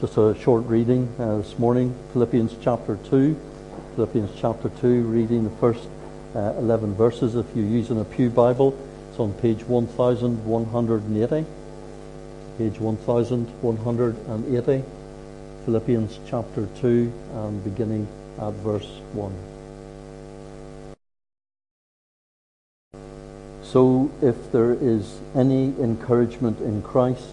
Just a short reading uh, this morning, Philippians chapter 2. Philippians chapter 2, reading the first uh, 11 verses. If you're using a Pew Bible, it's on page 1180. Page 1180. Philippians chapter 2, and beginning at verse 1. So, if there is any encouragement in Christ,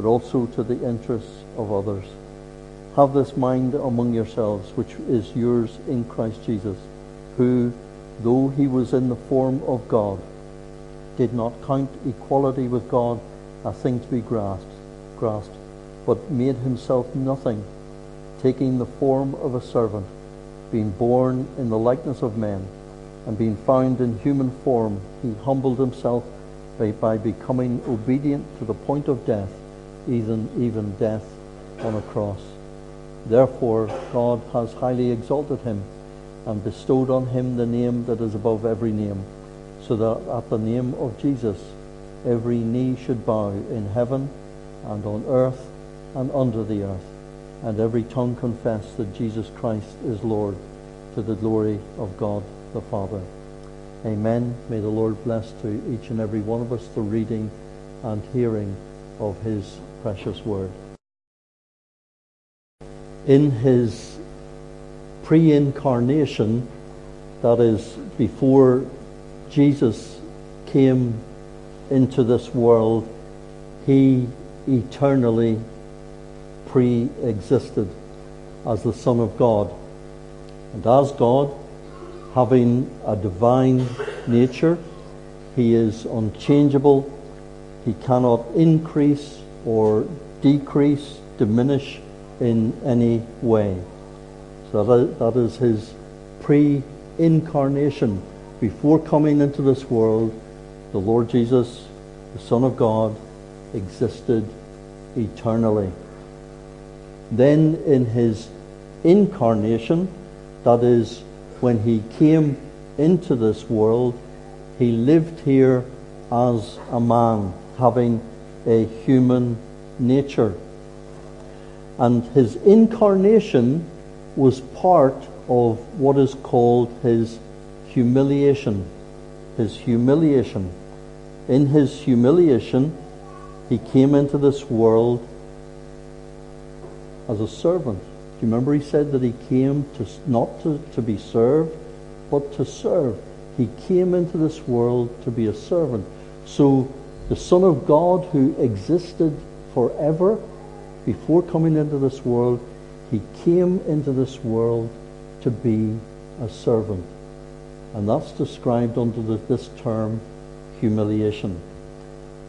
but also to the interests of others. Have this mind among yourselves, which is yours in Christ Jesus, who, though he was in the form of God, did not count equality with God a thing to be grasped, grasped, but made himself nothing, taking the form of a servant, being born in the likeness of men, and being found in human form, he humbled himself by, by becoming obedient to the point of death, even, even death on a cross. Therefore, God has highly exalted him and bestowed on him the name that is above every name, so that at the name of Jesus every knee should bow in heaven and on earth and under the earth, and every tongue confess that Jesus Christ is Lord, to the glory of God the Father. Amen. May the Lord bless to each and every one of us the reading and hearing of his precious word in his pre incarnation, that is, before Jesus came into this world, he eternally pre existed as the Son of God. And as God, having a divine nature, he is unchangeable. He cannot increase or decrease, diminish in any way. So that, that is his pre incarnation. Before coming into this world, the Lord Jesus, the Son of God, existed eternally. Then in his incarnation, that is, when he came into this world, he lived here as a man, having a human nature and his incarnation was part of what is called his humiliation. His humiliation. In his humiliation, he came into this world as a servant. Do you remember he said that he came to not to, to be served, but to serve. He came into this world to be a servant. So the Son of God who existed forever before coming into this world, he came into this world to be a servant. And that's described under the, this term, humiliation.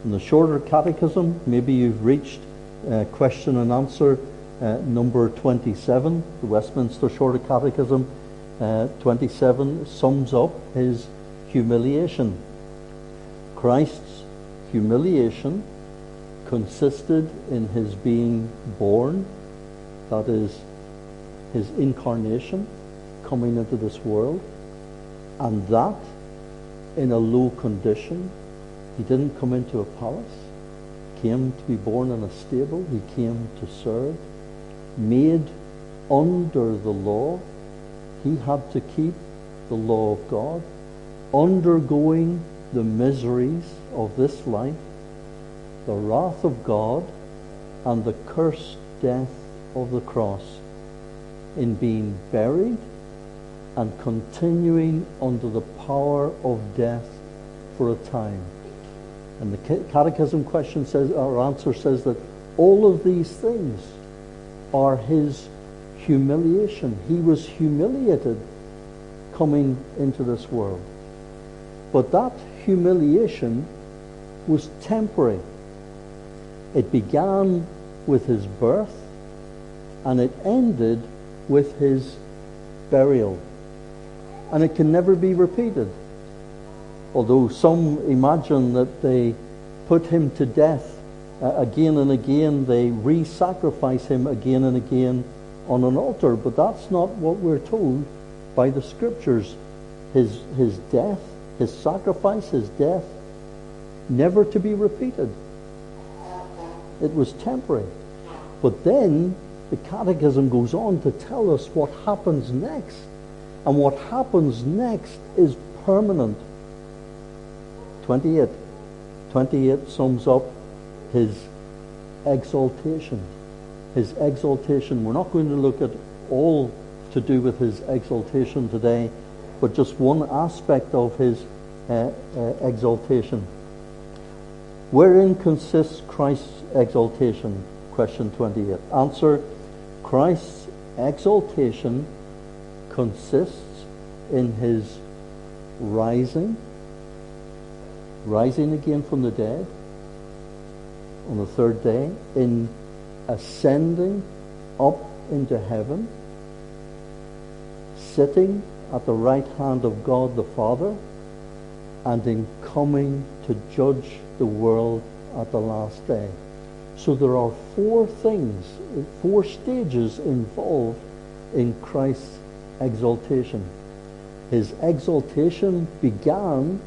In the shorter catechism, maybe you've reached uh, question and answer uh, number 27. The Westminster Shorter Catechism uh, 27 sums up his humiliation. Christ's humiliation consisted in his being born, that is, his incarnation, coming into this world, and that in a low condition. He didn't come into a palace, came to be born in a stable, he came to serve, made under the law. He had to keep the law of God, undergoing the miseries of this life the wrath of God and the cursed death of the cross in being buried and continuing under the power of death for a time. And the catechism question says, our answer says that all of these things are his humiliation. He was humiliated coming into this world. But that humiliation was temporary. It began with his birth and it ended with his burial. And it can never be repeated. Although some imagine that they put him to death uh, again and again, they re sacrifice him again and again on an altar. But that's not what we're told by the scriptures. His, his death, his sacrifice, his death, never to be repeated. It was temporary. But then the Catechism goes on to tell us what happens next. And what happens next is permanent. 28. 28 sums up his exaltation. His exaltation. We're not going to look at all to do with his exaltation today, but just one aspect of his uh, uh, exaltation. Wherein consists Christ's exaltation? Question 28. Answer Christ's exaltation consists in his rising, rising again from the dead on the third day, in ascending up into heaven, sitting at the right hand of God the Father, and in coming to judge the world at the last day. So there are four things, four stages involved in Christ's exaltation. His exaltation began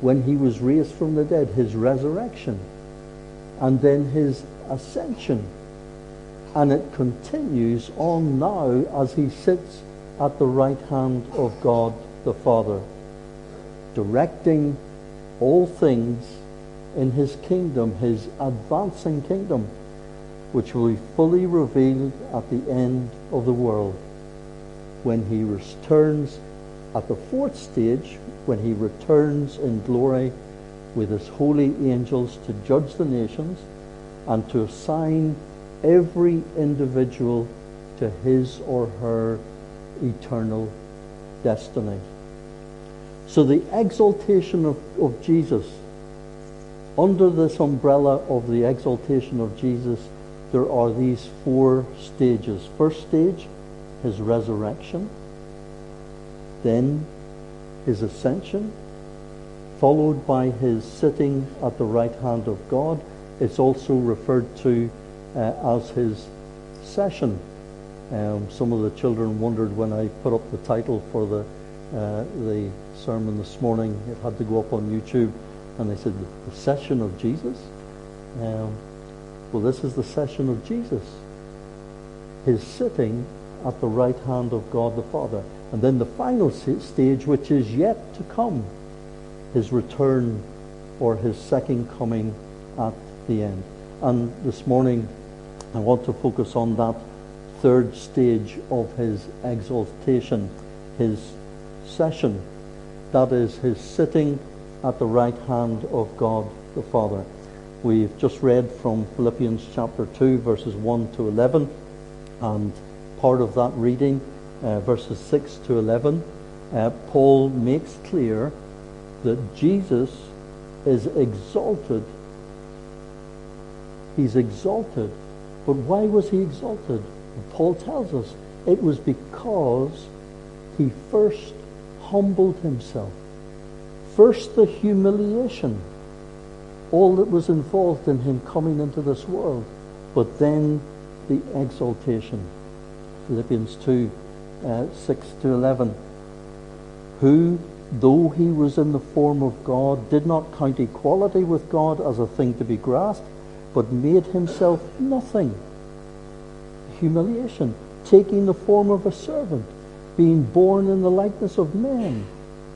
when he was raised from the dead, his resurrection, and then his ascension. And it continues on now as he sits at the right hand of God the Father, directing all things in his kingdom, his advancing kingdom, which will be fully revealed at the end of the world when he returns at the fourth stage, when he returns in glory with his holy angels to judge the nations and to assign every individual to his or her eternal destiny. So the exaltation of, of Jesus under this umbrella of the exaltation of Jesus, there are these four stages. First stage, his resurrection, then his ascension, followed by his sitting at the right hand of God. It's also referred to uh, as his session. Um, some of the children wondered when I put up the title for the uh, the sermon this morning. It had to go up on YouTube and they said, the session of Jesus? Um, well, this is the session of Jesus. His sitting at the right hand of God the Father. And then the final stage, which is yet to come, his return or his second coming at the end. And this morning, I want to focus on that third stage of his exaltation, his session. That is his sitting at the right hand of God the Father. We've just read from Philippians chapter 2, verses 1 to 11, and part of that reading, uh, verses 6 to 11, uh, Paul makes clear that Jesus is exalted. He's exalted. But why was he exalted? Paul tells us it was because he first humbled himself. First, the humiliation, all that was involved in him coming into this world, but then the exaltation. Philippians 2 uh, 6 to 11. Who, though he was in the form of God, did not count equality with God as a thing to be grasped, but made himself nothing. Humiliation, taking the form of a servant, being born in the likeness of men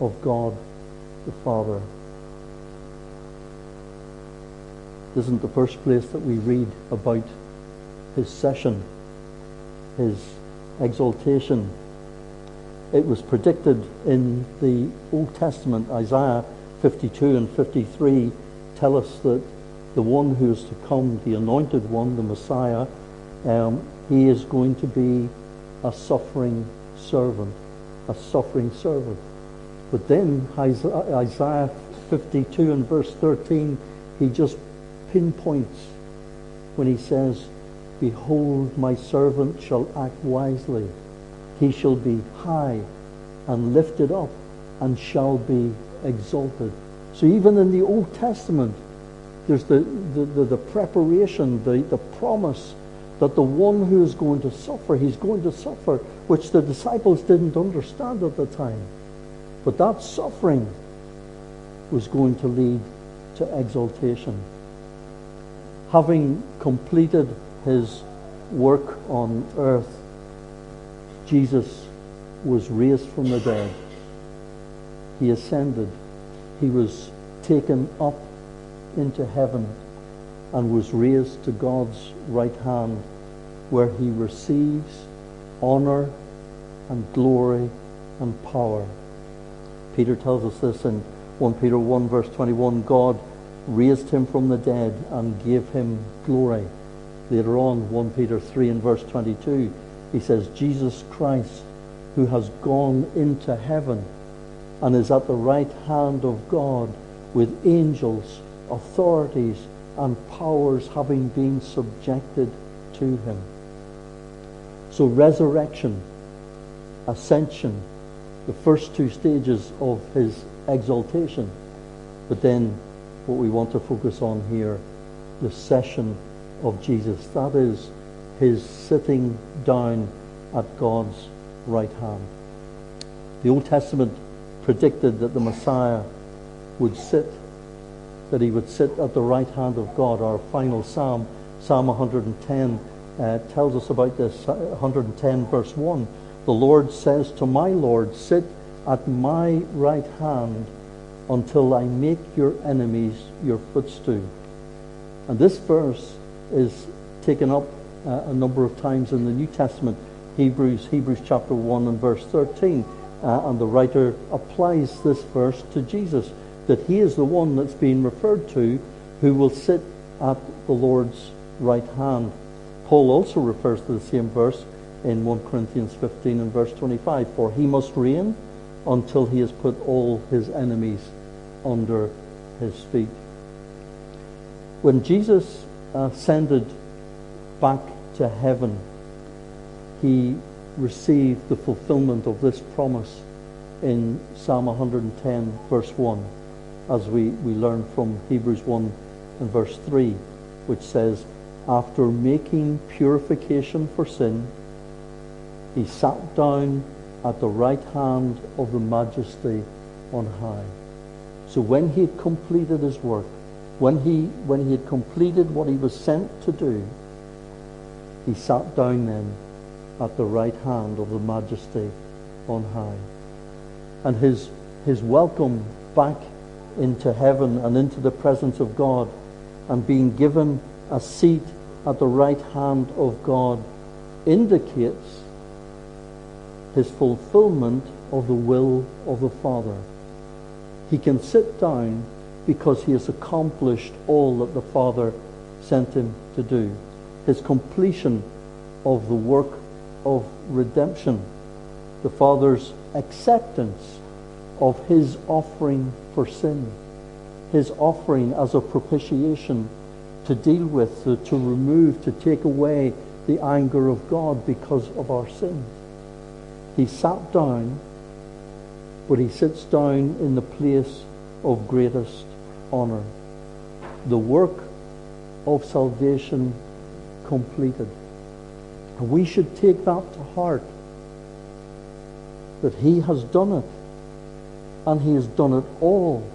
of God the Father. isn't the first place that we read about his session, his exaltation. It was predicted in the Old Testament, Isaiah 52 and 53 tell us that the one who is to come, the anointed one, the Messiah, um, he is going to be a suffering servant, a suffering servant. But then Isaiah 52 and verse 13, he just pinpoints when he says, Behold, my servant shall act wisely. He shall be high and lifted up and shall be exalted. So even in the Old Testament, there's the, the, the, the, preparation, the, the promise that the one who is going to suffer, he's going to suffer, which the disciples didn't understand at the time. But that suffering was going to lead to exaltation having completed his work on earth, Jesus was raised from the dead. He ascended. He was taken up into heaven and was raised to God's right hand where he receives honor and glory and power. Peter tells us this in 1 Peter 1 verse 21, God raised him from the dead and gave him glory. Later on, 1 Peter 3 and verse 22, he says, Jesus Christ, who has gone into heaven and is at the right hand of God with angels, authorities, and powers having been subjected to him. So resurrection, ascension, the first two stages of his exaltation, but then what we want to focus on here, the session of Jesus. That is his sitting down at God's right hand. The Old Testament predicted that the Messiah would sit, that he would sit at the right hand of God. Our final psalm, Psalm 110, uh, tells us about this. 110 verse 1. The Lord says to my Lord, Sit at my right hand until I make your enemies your footstool. And this verse is taken up uh, a number of times in the New Testament. Hebrews, Hebrews chapter 1 and verse 13. Uh, and the writer applies this verse to Jesus, that he is the one that's being referred to who will sit at the Lord's right hand. Paul also refers to the same verse in 1 Corinthians 15 and verse 25. For he must reign until he has put all his enemies under his feet. When Jesus uh, ascended back to heaven, he received the fulfillment of this promise in Psalm 110, verse 1, as we, we learn from Hebrews 1 and verse 3, which says, After making purification for sin, he sat down at the right hand of the majesty on high. So when he had completed his work, when he, when he had completed what he was sent to do, he sat down then at the right hand of the majesty on high. And his, his welcome back into heaven and into the presence of God and being given a seat at the right hand of God indicates his fulfillment of the will of the Father. He can sit down because he has accomplished all that the Father sent him to do. His completion of the work of redemption. The Father's acceptance of his offering for sin. His offering as a propitiation to deal with, to, to remove, to take away the anger of God because of our sins. He sat down but he sits down in the place of greatest honor. The work of salvation completed. And we should take that to heart that he has done it and he has done it all.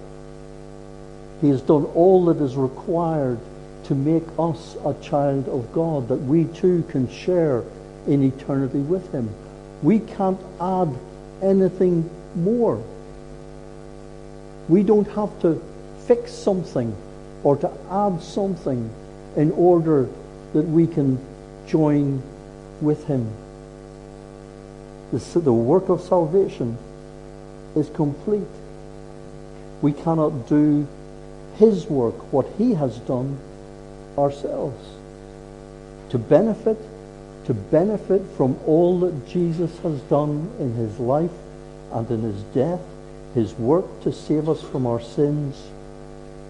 He has done all that is required to make us a child of God, that we too can share in eternity with him. We can't add anything more. We don't have to fix something or to add something in order that we can join with him. The, work of salvation is complete. We cannot do his work, what he has done, ourselves. To benefit, to benefit from all that Jesus has done in his life and in his death, his work to save us from our sins,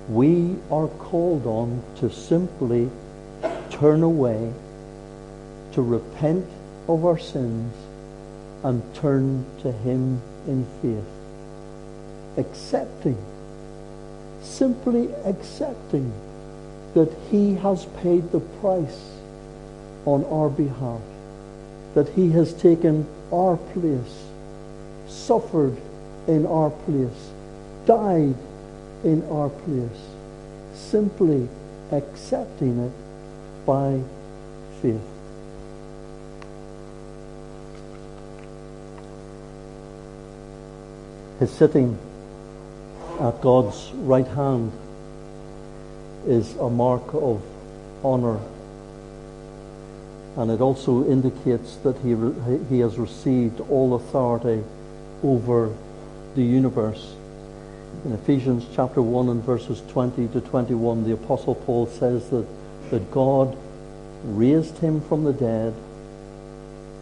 we are called on to simply turn away, to repent of our sins, and turn to him in faith. Accepting, simply accepting that he has paid the price on our behalf, that he has taken our place, suffered in our place, died in our place, simply accepting it by faith. His sitting at God's right hand is a mark of honor. And it also indicates that he, he has received all authority over the universe. In Ephesians chapter 1 and verses 20 to 21, the Apostle Paul says that, that God raised him from the dead,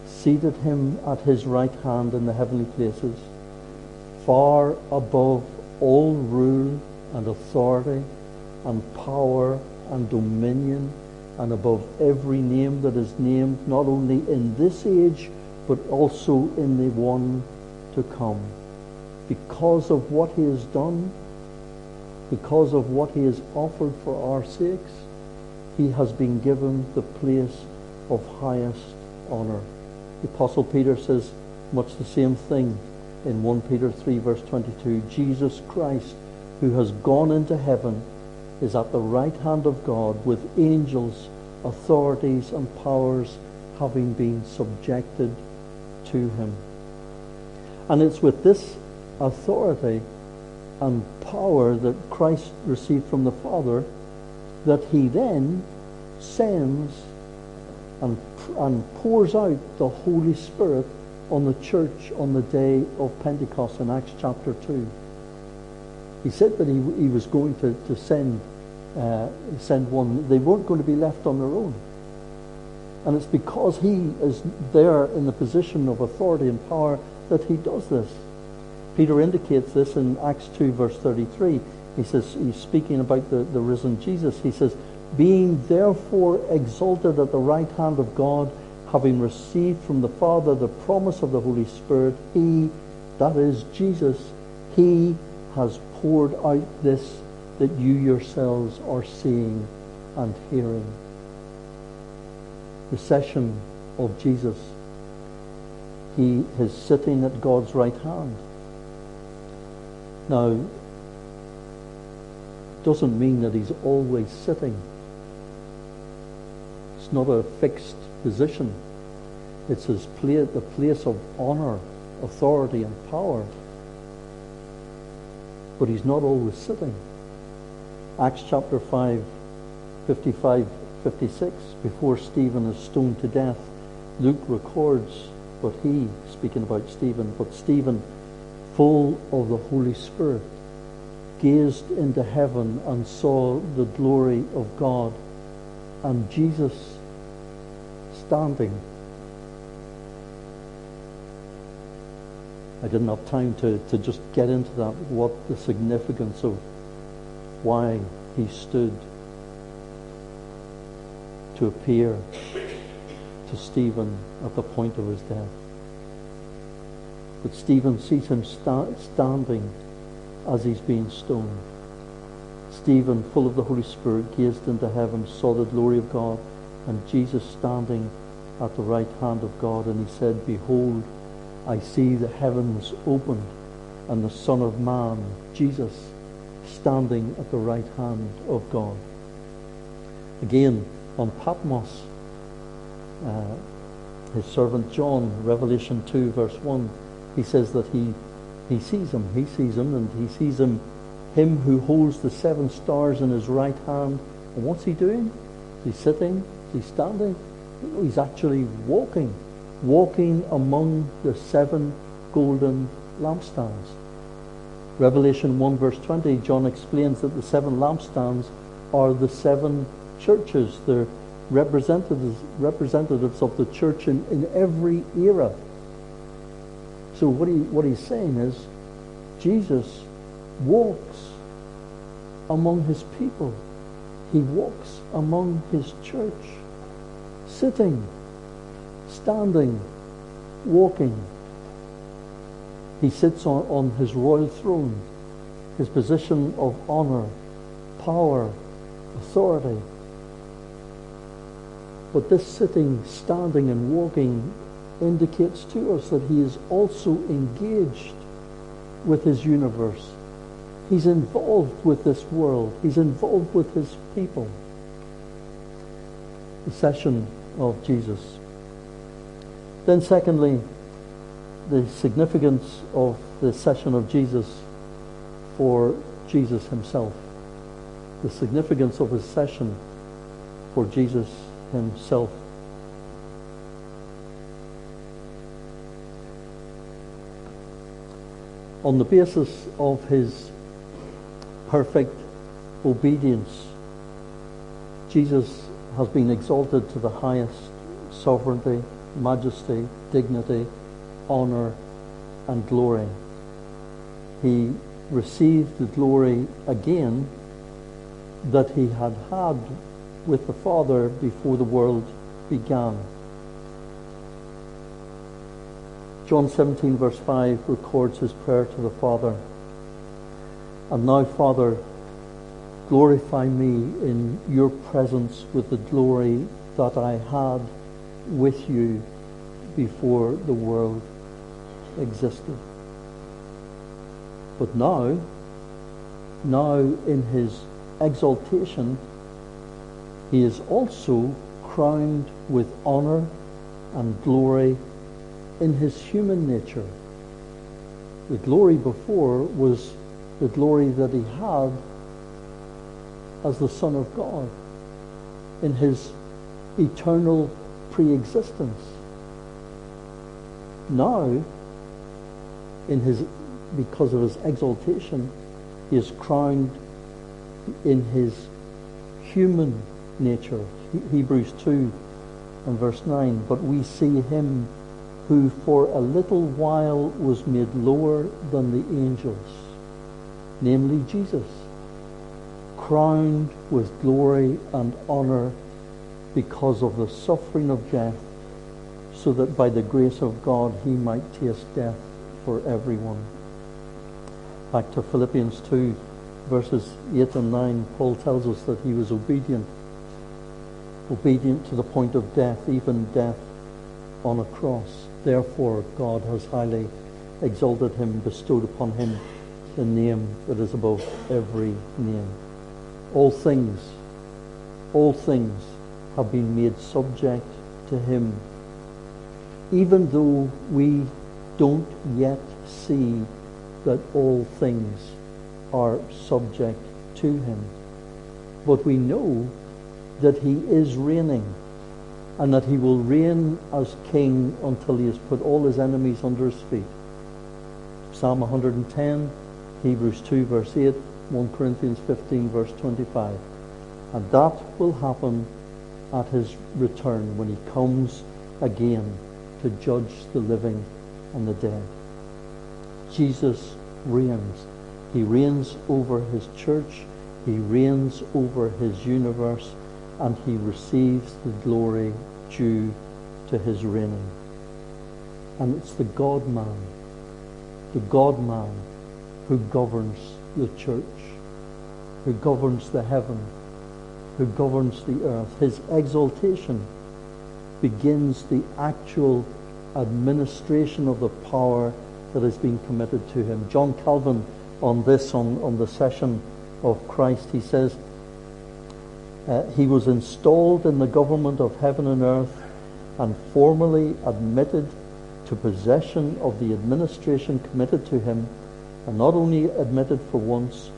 seated him at his right hand in the heavenly places, far above all rule and authority and power and dominion and above every name that is named, not only in this age, but also in the one to come. Because of what he has done, because of what he has offered for our sakes, he has been given the place of highest honor. The Apostle Peter says much the same thing in 1 Peter 3 verse 22. Jesus Christ, who has gone into heaven, is at the right hand of God with angels, authorities and powers having been subjected to him. And it's with this authority and power that Christ received from the Father that he then sends and, and pours out the Holy Spirit on the church on the day of Pentecost in Acts chapter 2. He said that he, he was going to, to send, uh, send one. They weren't going to be left on their own. And it's because he is there in the position of authority and power that he does this. Peter indicates this in Acts 2 verse 33. He says, he's speaking about the, the risen Jesus. He says, being therefore exalted at the right hand of God, having received from the Father the promise of the Holy Spirit, he, that is Jesus, he has poured out this that you yourselves are seeing and hearing. The session of Jesus. He is sitting at God's right hand. Now, doesn't mean that he's always sitting. It's not a fixed position. It's his place, the place of honor, authority, and power. But he's not always sitting. Acts chapter 5, 55, 56, before Stephen is stoned to death, Luke records what he, speaking about Stephen, but Stephen, full of the Holy Spirit, gazed into heaven and saw the glory of God and Jesus standing. I didn't have time to, to just get into that, what the significance of why he stood to appear to Stephen at the point of his death. But Stephen sees him sta- standing as he's being stoned. Stephen, full of the Holy Spirit, gazed into heaven, saw the glory of God, and Jesus standing at the right hand of God, and he said, Behold, I see the heavens opened, and the Son of Man, Jesus, standing at the right hand of God. Again, on Patmos, uh, his servant John, Revelation 2, verse 1, he says that he, he sees him. He sees him, and he sees him him who holds the seven stars in his right hand. And what's he doing? He's sitting, he's standing, he's actually walking, walking among the seven golden lampstands. Revelation 1 verse 20, John explains that the seven lampstands are the seven churches. They're representatives, representatives of the church in, in every era. So what, he, what he's saying is Jesus walks among his people. He walks among his church, sitting, standing, walking. He sits on, on his royal throne, his position of honor, power, authority. But this sitting, standing, and walking indicates to us that he is also engaged with his universe. He's involved with this world. He's involved with his people. The session of Jesus. Then secondly, the significance of the session of Jesus for Jesus himself. The significance of his session for Jesus himself. On the basis of his perfect obedience, Jesus has been exalted to the highest sovereignty, majesty, dignity, honor, and glory. He received the glory again that he had had with the Father before the world began. John 17, verse 5 records his prayer to the Father. And now, Father, glorify me in your presence with the glory that I had with you before the world existed. But now, now in his exaltation, he is also crowned with honor and glory in his human nature. The glory before was the glory that he had as the Son of God in his eternal pre-existence. Now, in his, because of his exaltation, he is crowned in his human nature. Hebrews 2 and verse 9. But we see him who for a little while was made lower than the angels, namely Jesus, crowned with glory and honor because of the suffering of death, so that by the grace of God he might taste death for everyone. Back to Philippians 2, verses 8 and 9, Paul tells us that he was obedient, obedient to the point of death, even death on a cross. Therefore, God has highly exalted him, bestowed upon him the name that is above every name. All things, all things have been made subject to him, even though we don't yet see that all things are subject to him. But we know that he is reigning and that he will reign as king until he has put all his enemies under his feet. Psalm 110, Hebrews 2 verse 8, 1 Corinthians 15 verse 25. And that will happen at his return when he comes again to judge the living and the dead. Jesus reigns. He reigns over his church. He reigns over his universe and he receives the glory due to his reigning. And it's the God man, the God man who governs the church, who governs the heaven, who governs the earth. His exaltation begins the actual administration of the power that has been committed to him. John Calvin on this, on, on the session of Christ, he says, uh, he was installed in the government of heaven and earth and formally admitted to possession of the administration committed to him, and not only admitted for once,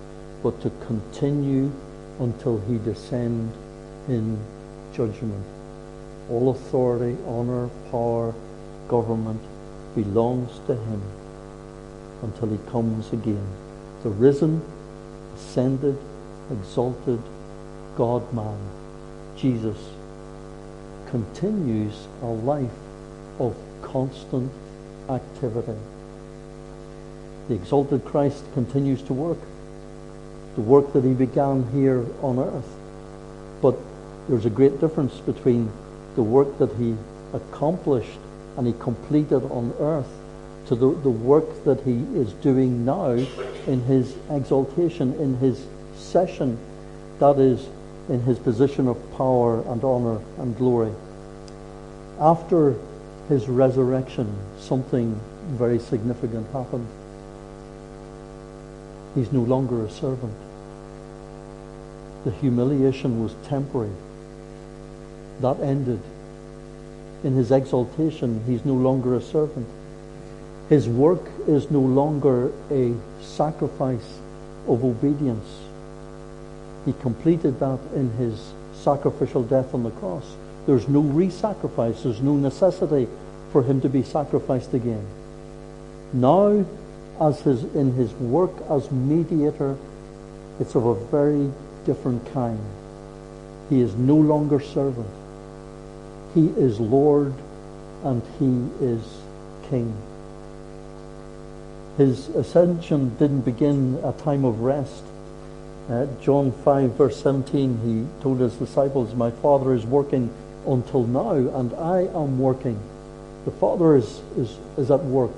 but to continue until he descend in judgment. All authority, honor, power, government belongs to him until he comes again. The risen, ascended, exalted God man, Jesus, continues a life of constant activity. The exalted Christ continues to work, the work that he began here on earth. But there's a great difference between the work that he accomplished and he completed on earth to the, the work that he is doing now in his exaltation, in his session, that is, in his position of power and honor and glory. After his resurrection, something very significant happened. He's no longer a servant. The humiliation was temporary. That ended. In his exaltation, he's no longer a servant. His work is no longer a sacrifice of obedience. He completed that in his sacrificial death on the cross. There's no re-sacrifice. There's no necessity for him to be sacrificed again. Now, as his, in his work as mediator, it's of a very different kind. He is no longer servant. He is Lord and he is King. His ascension didn't begin a time of rest. Uh, John 5 verse 17, he told his disciples, my Father is working until now and I am working. The Father is, is, is at work.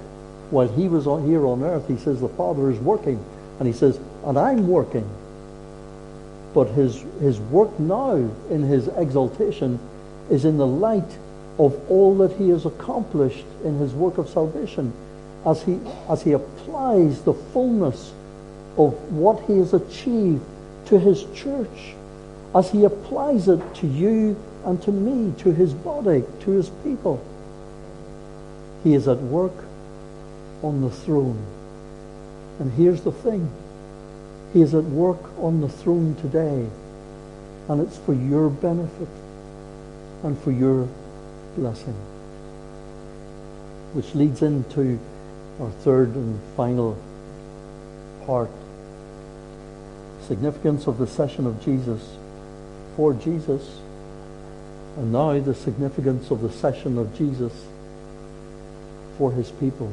While he was on, here on earth, he says the Father is working. And he says, and I'm working. But his, his work now in his exaltation is in the light of all that he has accomplished in his work of salvation as he, as he applies the fullness of what he has achieved to his church, as he applies it to you and to me, to his body, to his people. He is at work on the throne. And here's the thing. He is at work on the throne today. And it's for your benefit and for your blessing. Which leads into our third and final part. Significance of the session of Jesus for Jesus. And now the significance of the session of Jesus for his people,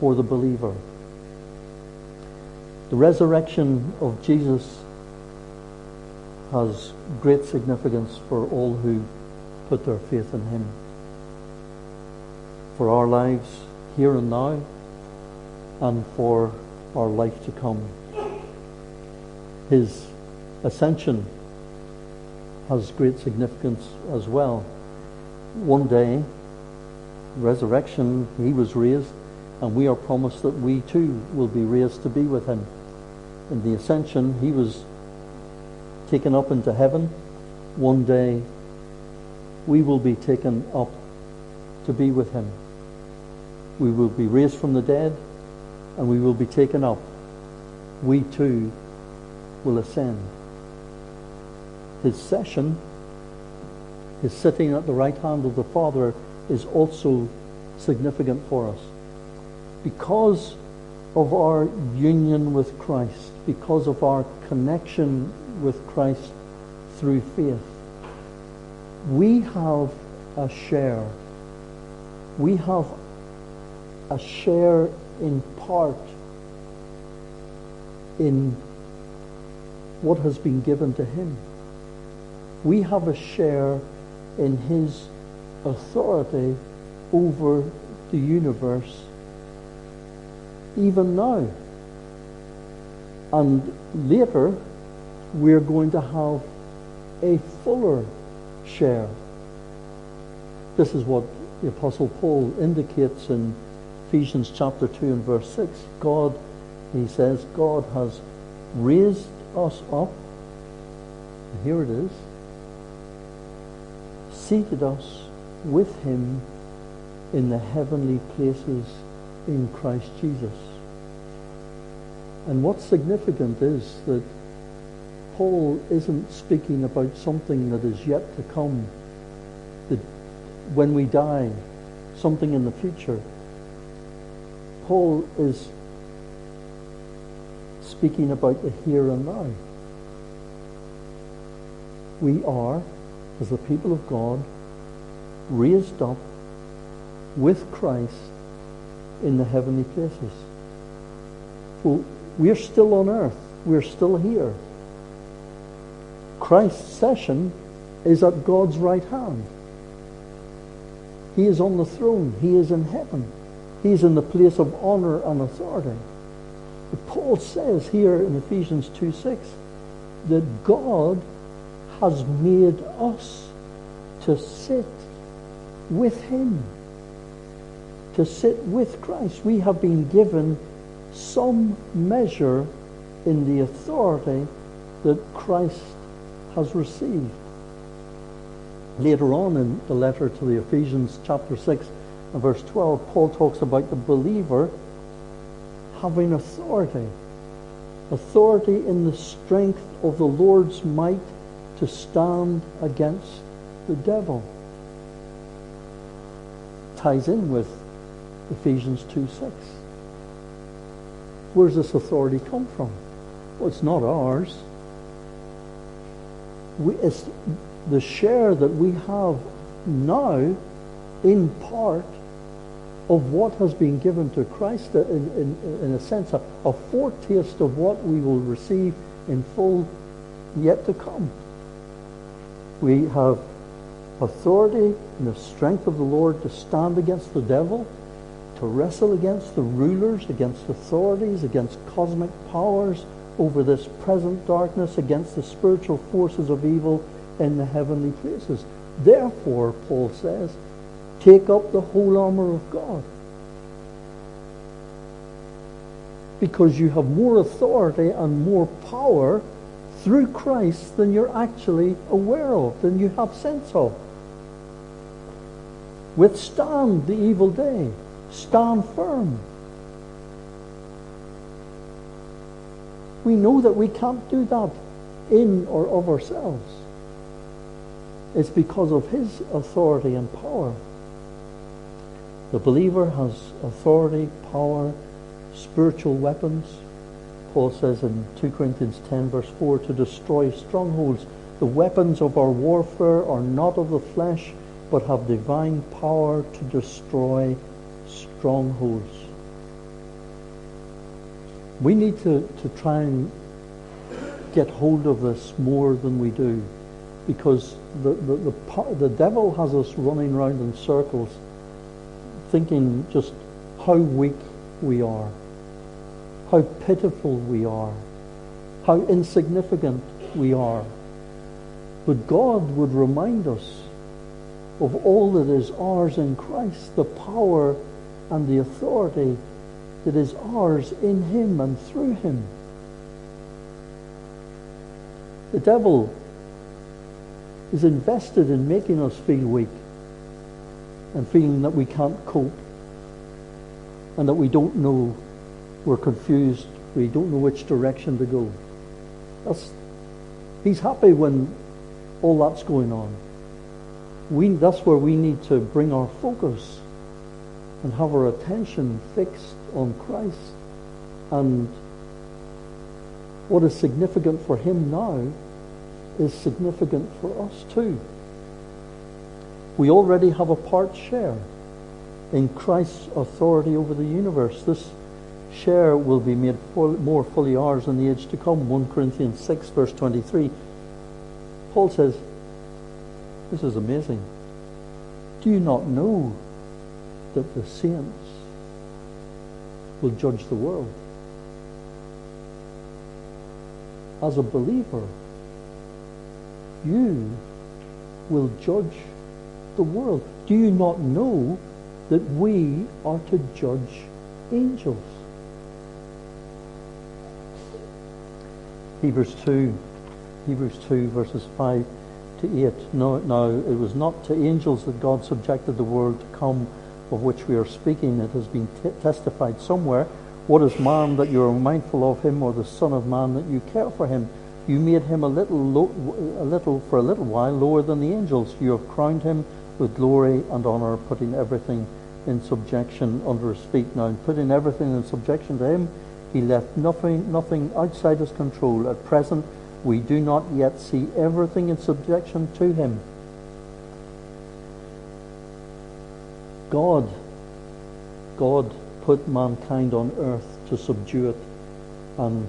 for the believer. The resurrection of Jesus has great significance for all who put their faith in him. For our lives here and now, and for our life to come. His ascension has great significance as well. One day, resurrection, he was raised, and we are promised that we too will be raised to be with him. In the ascension, he was taken up into heaven. One day, we will be taken up to be with him. We will be raised from the dead, and we will be taken up. We too will ascend. His session, his sitting at the right hand of the Father, is also significant for us. Because of our union with Christ, because of our connection with Christ through faith, we have a share. We have a share in part in what has been given to him. We have a share in his authority over the universe even now. And later, we're going to have a fuller share. This is what the Apostle Paul indicates in Ephesians chapter 2 and verse 6. God, he says, God has raised us up. And here it is. Seated us with him in the heavenly places in Christ Jesus. And what's significant is that Paul isn't speaking about something that is yet to come, that when we die, something in the future. Paul is speaking about the here and now. We are, as the people of God, raised up with Christ in the heavenly places. We're still on earth. We're still here. Christ's session is at God's right hand. He is on the throne. He is in heaven. He is in the place of honor and authority. But Paul says here in Ephesians 2 6 that God has made us to sit with Him, to sit with Christ. We have been given some measure in the authority that Christ has received. Later on in the letter to the Ephesians, chapter 6 and verse 12, Paul talks about the believer having authority. Authority in the strength of the Lord's might to stand against the devil. Ties in with Ephesians 2 6. Where does this authority come from? Well, it's not ours. We, it's the share that we have now in part of what has been given to Christ, uh, in, in, in a sense, a, a foretaste of what we will receive in full yet to come. We have authority and the strength of the Lord to stand against the devil, to wrestle against the rulers, against authorities, against cosmic powers over this present darkness, against the spiritual forces of evil in the heavenly places. Therefore, Paul says, take up the whole armor of God. Because you have more authority and more power through Christ than you're actually aware of, than you have sense of. Withstand the evil day. Stand firm. We know that we can't do that in or of ourselves. It's because of his authority and power. The believer has authority, power, spiritual weapons. Paul says in 2 Corinthians 10 verse 4 to destroy strongholds. The weapons of our warfare are not of the flesh, but have divine power to destroy strongholds. We need to, to try and get hold of this more than we do because the, the, the, the devil has us running around in circles thinking just how weak we are, how pitiful we are, how insignificant we are. But God would remind us of all that is ours in Christ, the power and the authority that is ours in Him and through Him. The devil is invested in making us feel weak and feeling that we can't cope and that we don't know, we're confused, we don't know which direction to go. That's, he's happy when all that's going on. We, that's where we need to bring our focus and have our attention fixed on Christ. And what is significant for him now is significant for us too. We already have a part share in Christ's authority over the universe. This share will be made full, more fully ours in the age to come. 1 Corinthians 6, verse 23. Paul says, This is amazing. Do you not know that the saints will judge the world? As a believer, you will judge the world. Do you not know that we are to judge angels? Hebrews 2, Hebrews 2 verses 5 to 8. No, no, it was not to angels that God subjected the world to come of which we are speaking. It has been t- testified somewhere. What is man that you are mindful of him, or the Son of Man that you care for him? You made him a little, lo- a little for a little while lower than the angels. You have crowned him with glory and honor, putting everything in subjection under his feet. Now, in putting everything in subjection to him, he left nothing, nothing outside his control. At present, we do not yet see everything in subjection to him. God, God put mankind on earth to subdue it and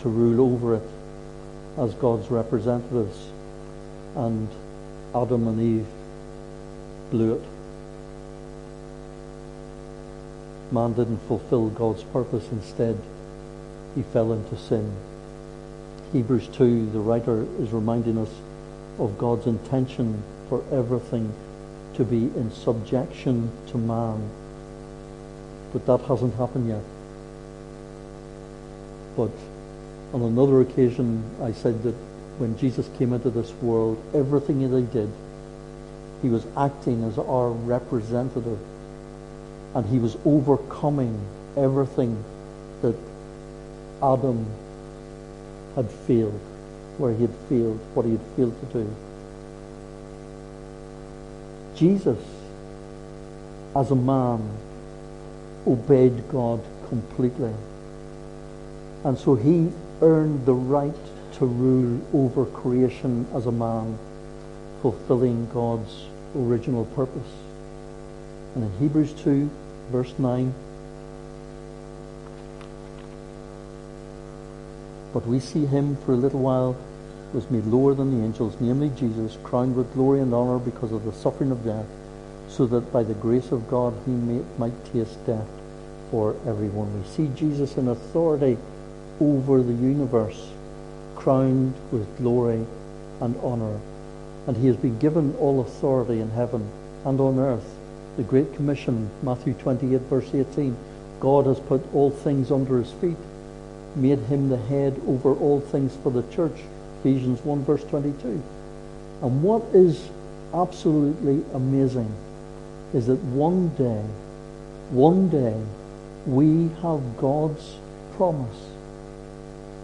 to rule over it as God's representatives. And Adam and Eve blew it. Man didn't fulfill God's purpose. Instead, he fell into sin. Hebrews 2, the writer is reminding us of God's intention for everything to be in subjection to man. But that hasn't happened yet. But on another occasion, I said that when Jesus came into this world, everything that he did, he was acting as our representative. And he was overcoming everything that Adam had failed, where he had failed, what he had failed to do. Jesus, as a man, obeyed God completely. And so he earned the right to rule over creation as a man, fulfilling God's original purpose. And in Hebrews 2, verse 9, but we see him for a little while was made lower than the angels, namely Jesus, crowned with glory and honor because of the suffering of death, so that by the grace of God he may, might taste death for everyone. We see Jesus in authority over the universe, crowned with glory and honor. And he has been given all authority in heaven and on earth. The Great Commission, Matthew 28, verse 18. God has put all things under his feet, made him the head over all things for the church. Ephesians 1, verse 22. And what is absolutely amazing is that one day, one day, we have God's promise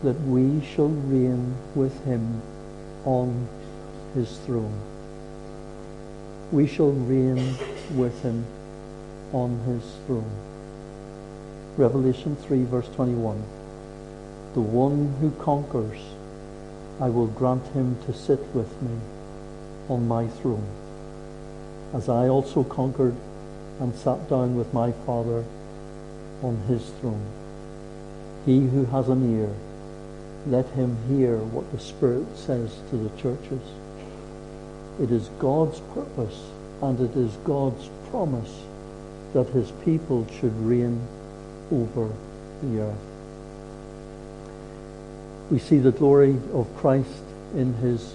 that we shall reign with him on his throne. We shall reign with him on his throne. Revelation 3 verse 21. The one who conquers I will grant him to sit with me on my throne, as I also conquered and sat down with my Father on his throne. He who has an ear, let him hear what the Spirit says to the churches. It is God's purpose and it is God's promise that his people should reign over the earth we see the glory of Christ in his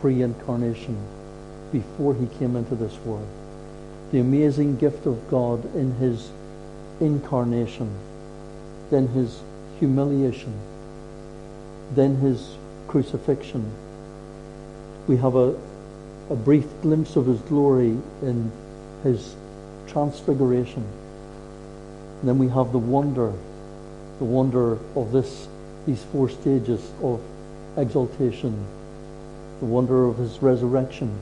pre-incarnation before he came into this world. The amazing gift of God in his incarnation, then his humiliation, then his crucifixion. We have a, a brief glimpse of his glory in his transfiguration. And then we have the wonder, the wonder of this these four stages of exaltation, the wonder of his resurrection,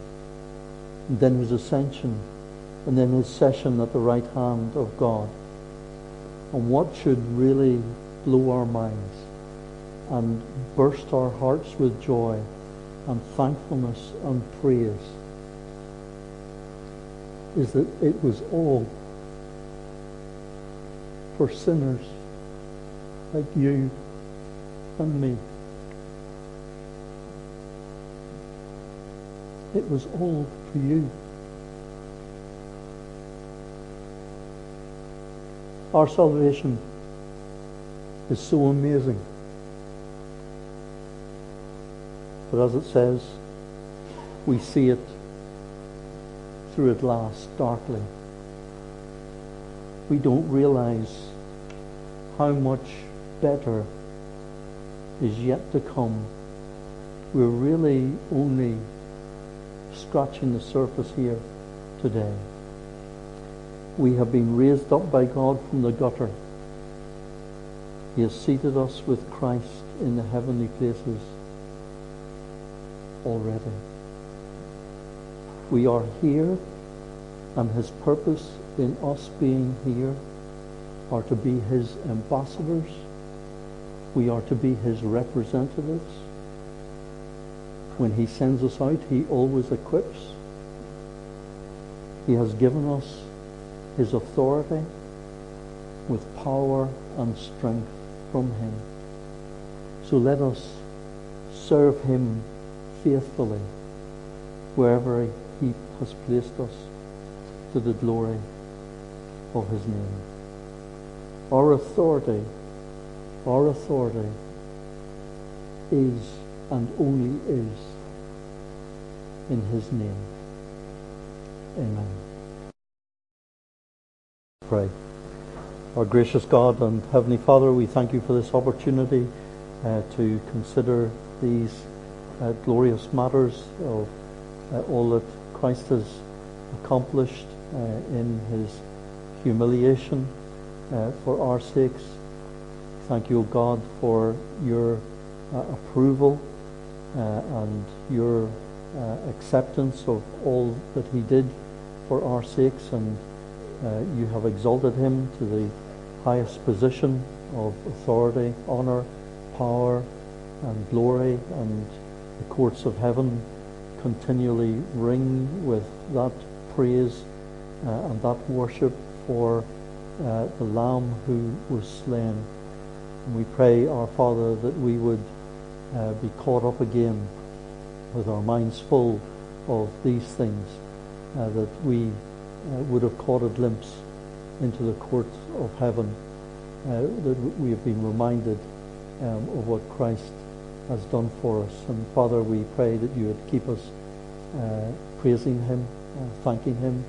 and then his ascension, and then his session at the right hand of God. And what should really blow our minds and burst our hearts with joy and thankfulness and praise is that it was all for sinners like you and me. It was all for you. Our salvation is so amazing. But as it says, we see it through a glass darkly. We don't realize how much better is yet to come. We're really only scratching the surface here today. We have been raised up by God from the gutter He has seated us with Christ in the heavenly places already. We are here, and His purpose in us being here are to be His ambassadors. We are to be His representatives. When He sends us out, He always equips. He has given us His authority with power and strength from Him. So let us serve Him faithfully wherever He has placed us to the glory of His name. Our authority, our authority is and only is in His name. Amen. Pray. Our gracious God and Heavenly Father, we thank you for this opportunity uh, to consider these uh, glorious matters of uh, all that Christ has accomplished uh, in his humiliation uh, for our sakes. Thank you, O God, for your uh, approval and your acceptance of all that he did for our sakes, and you have exalted him to the highest position of authority, honor, power, and glory, and the courts of heaven continually ring with that praise uh, and that worship for uh, the Lamb who was slain. And we pray, our Father, that we would uh, be caught up again with our minds full of these things, uh, that we uh, would have caught a glimpse into the courts of heaven, uh, that we have been reminded um, of what Christ has done for us. And Father, we pray that you would keep us uh, praising him, uh, thanking him,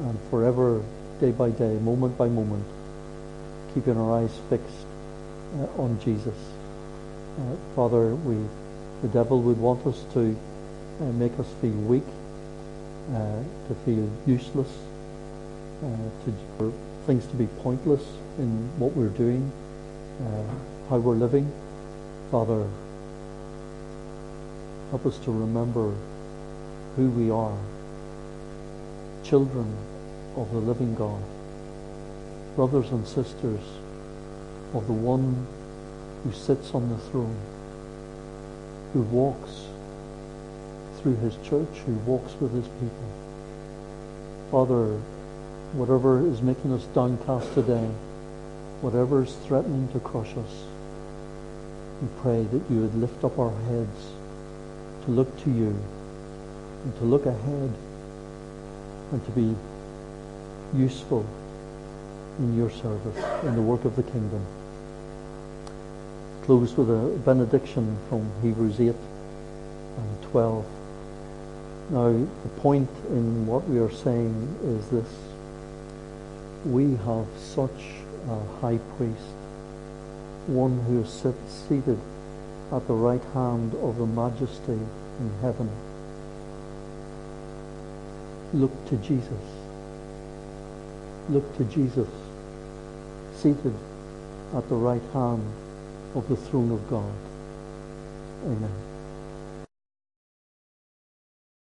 and forever, day by day, moment by moment, keeping our eyes fixed uh, on Jesus. Uh, Father, we, the devil would want us to uh, make us feel weak, uh, to feel useless, to, for things to be pointless in what we're doing, how we're living. Father, help us to remember who we are children of the living God, brothers and sisters of the one who sits on the throne, who walks through his church, who walks with his people. Father, whatever is making us downcast today, whatever is threatening to crush us, we pray that you would lift up our heads to look to you and to look ahead and to be useful in your service, in the work of the kingdom. Close with a benediction from Hebrews 8 and 12. Now, the point in what we are saying is this. We have such a high priest, one who is seated at the right hand of the majesty in heaven Look to Jesus. Look to Jesus, seated at the right hand of the throne of God. Amen.